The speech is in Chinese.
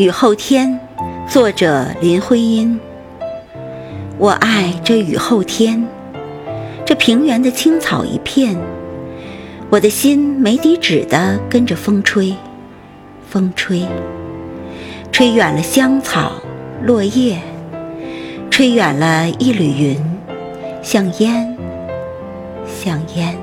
雨后天，作者林徽因。我爱这雨后天，这平原的青草一片，我的心没底止的跟着风吹，风吹，吹远了香草落叶，吹远了一缕云，像烟，像烟。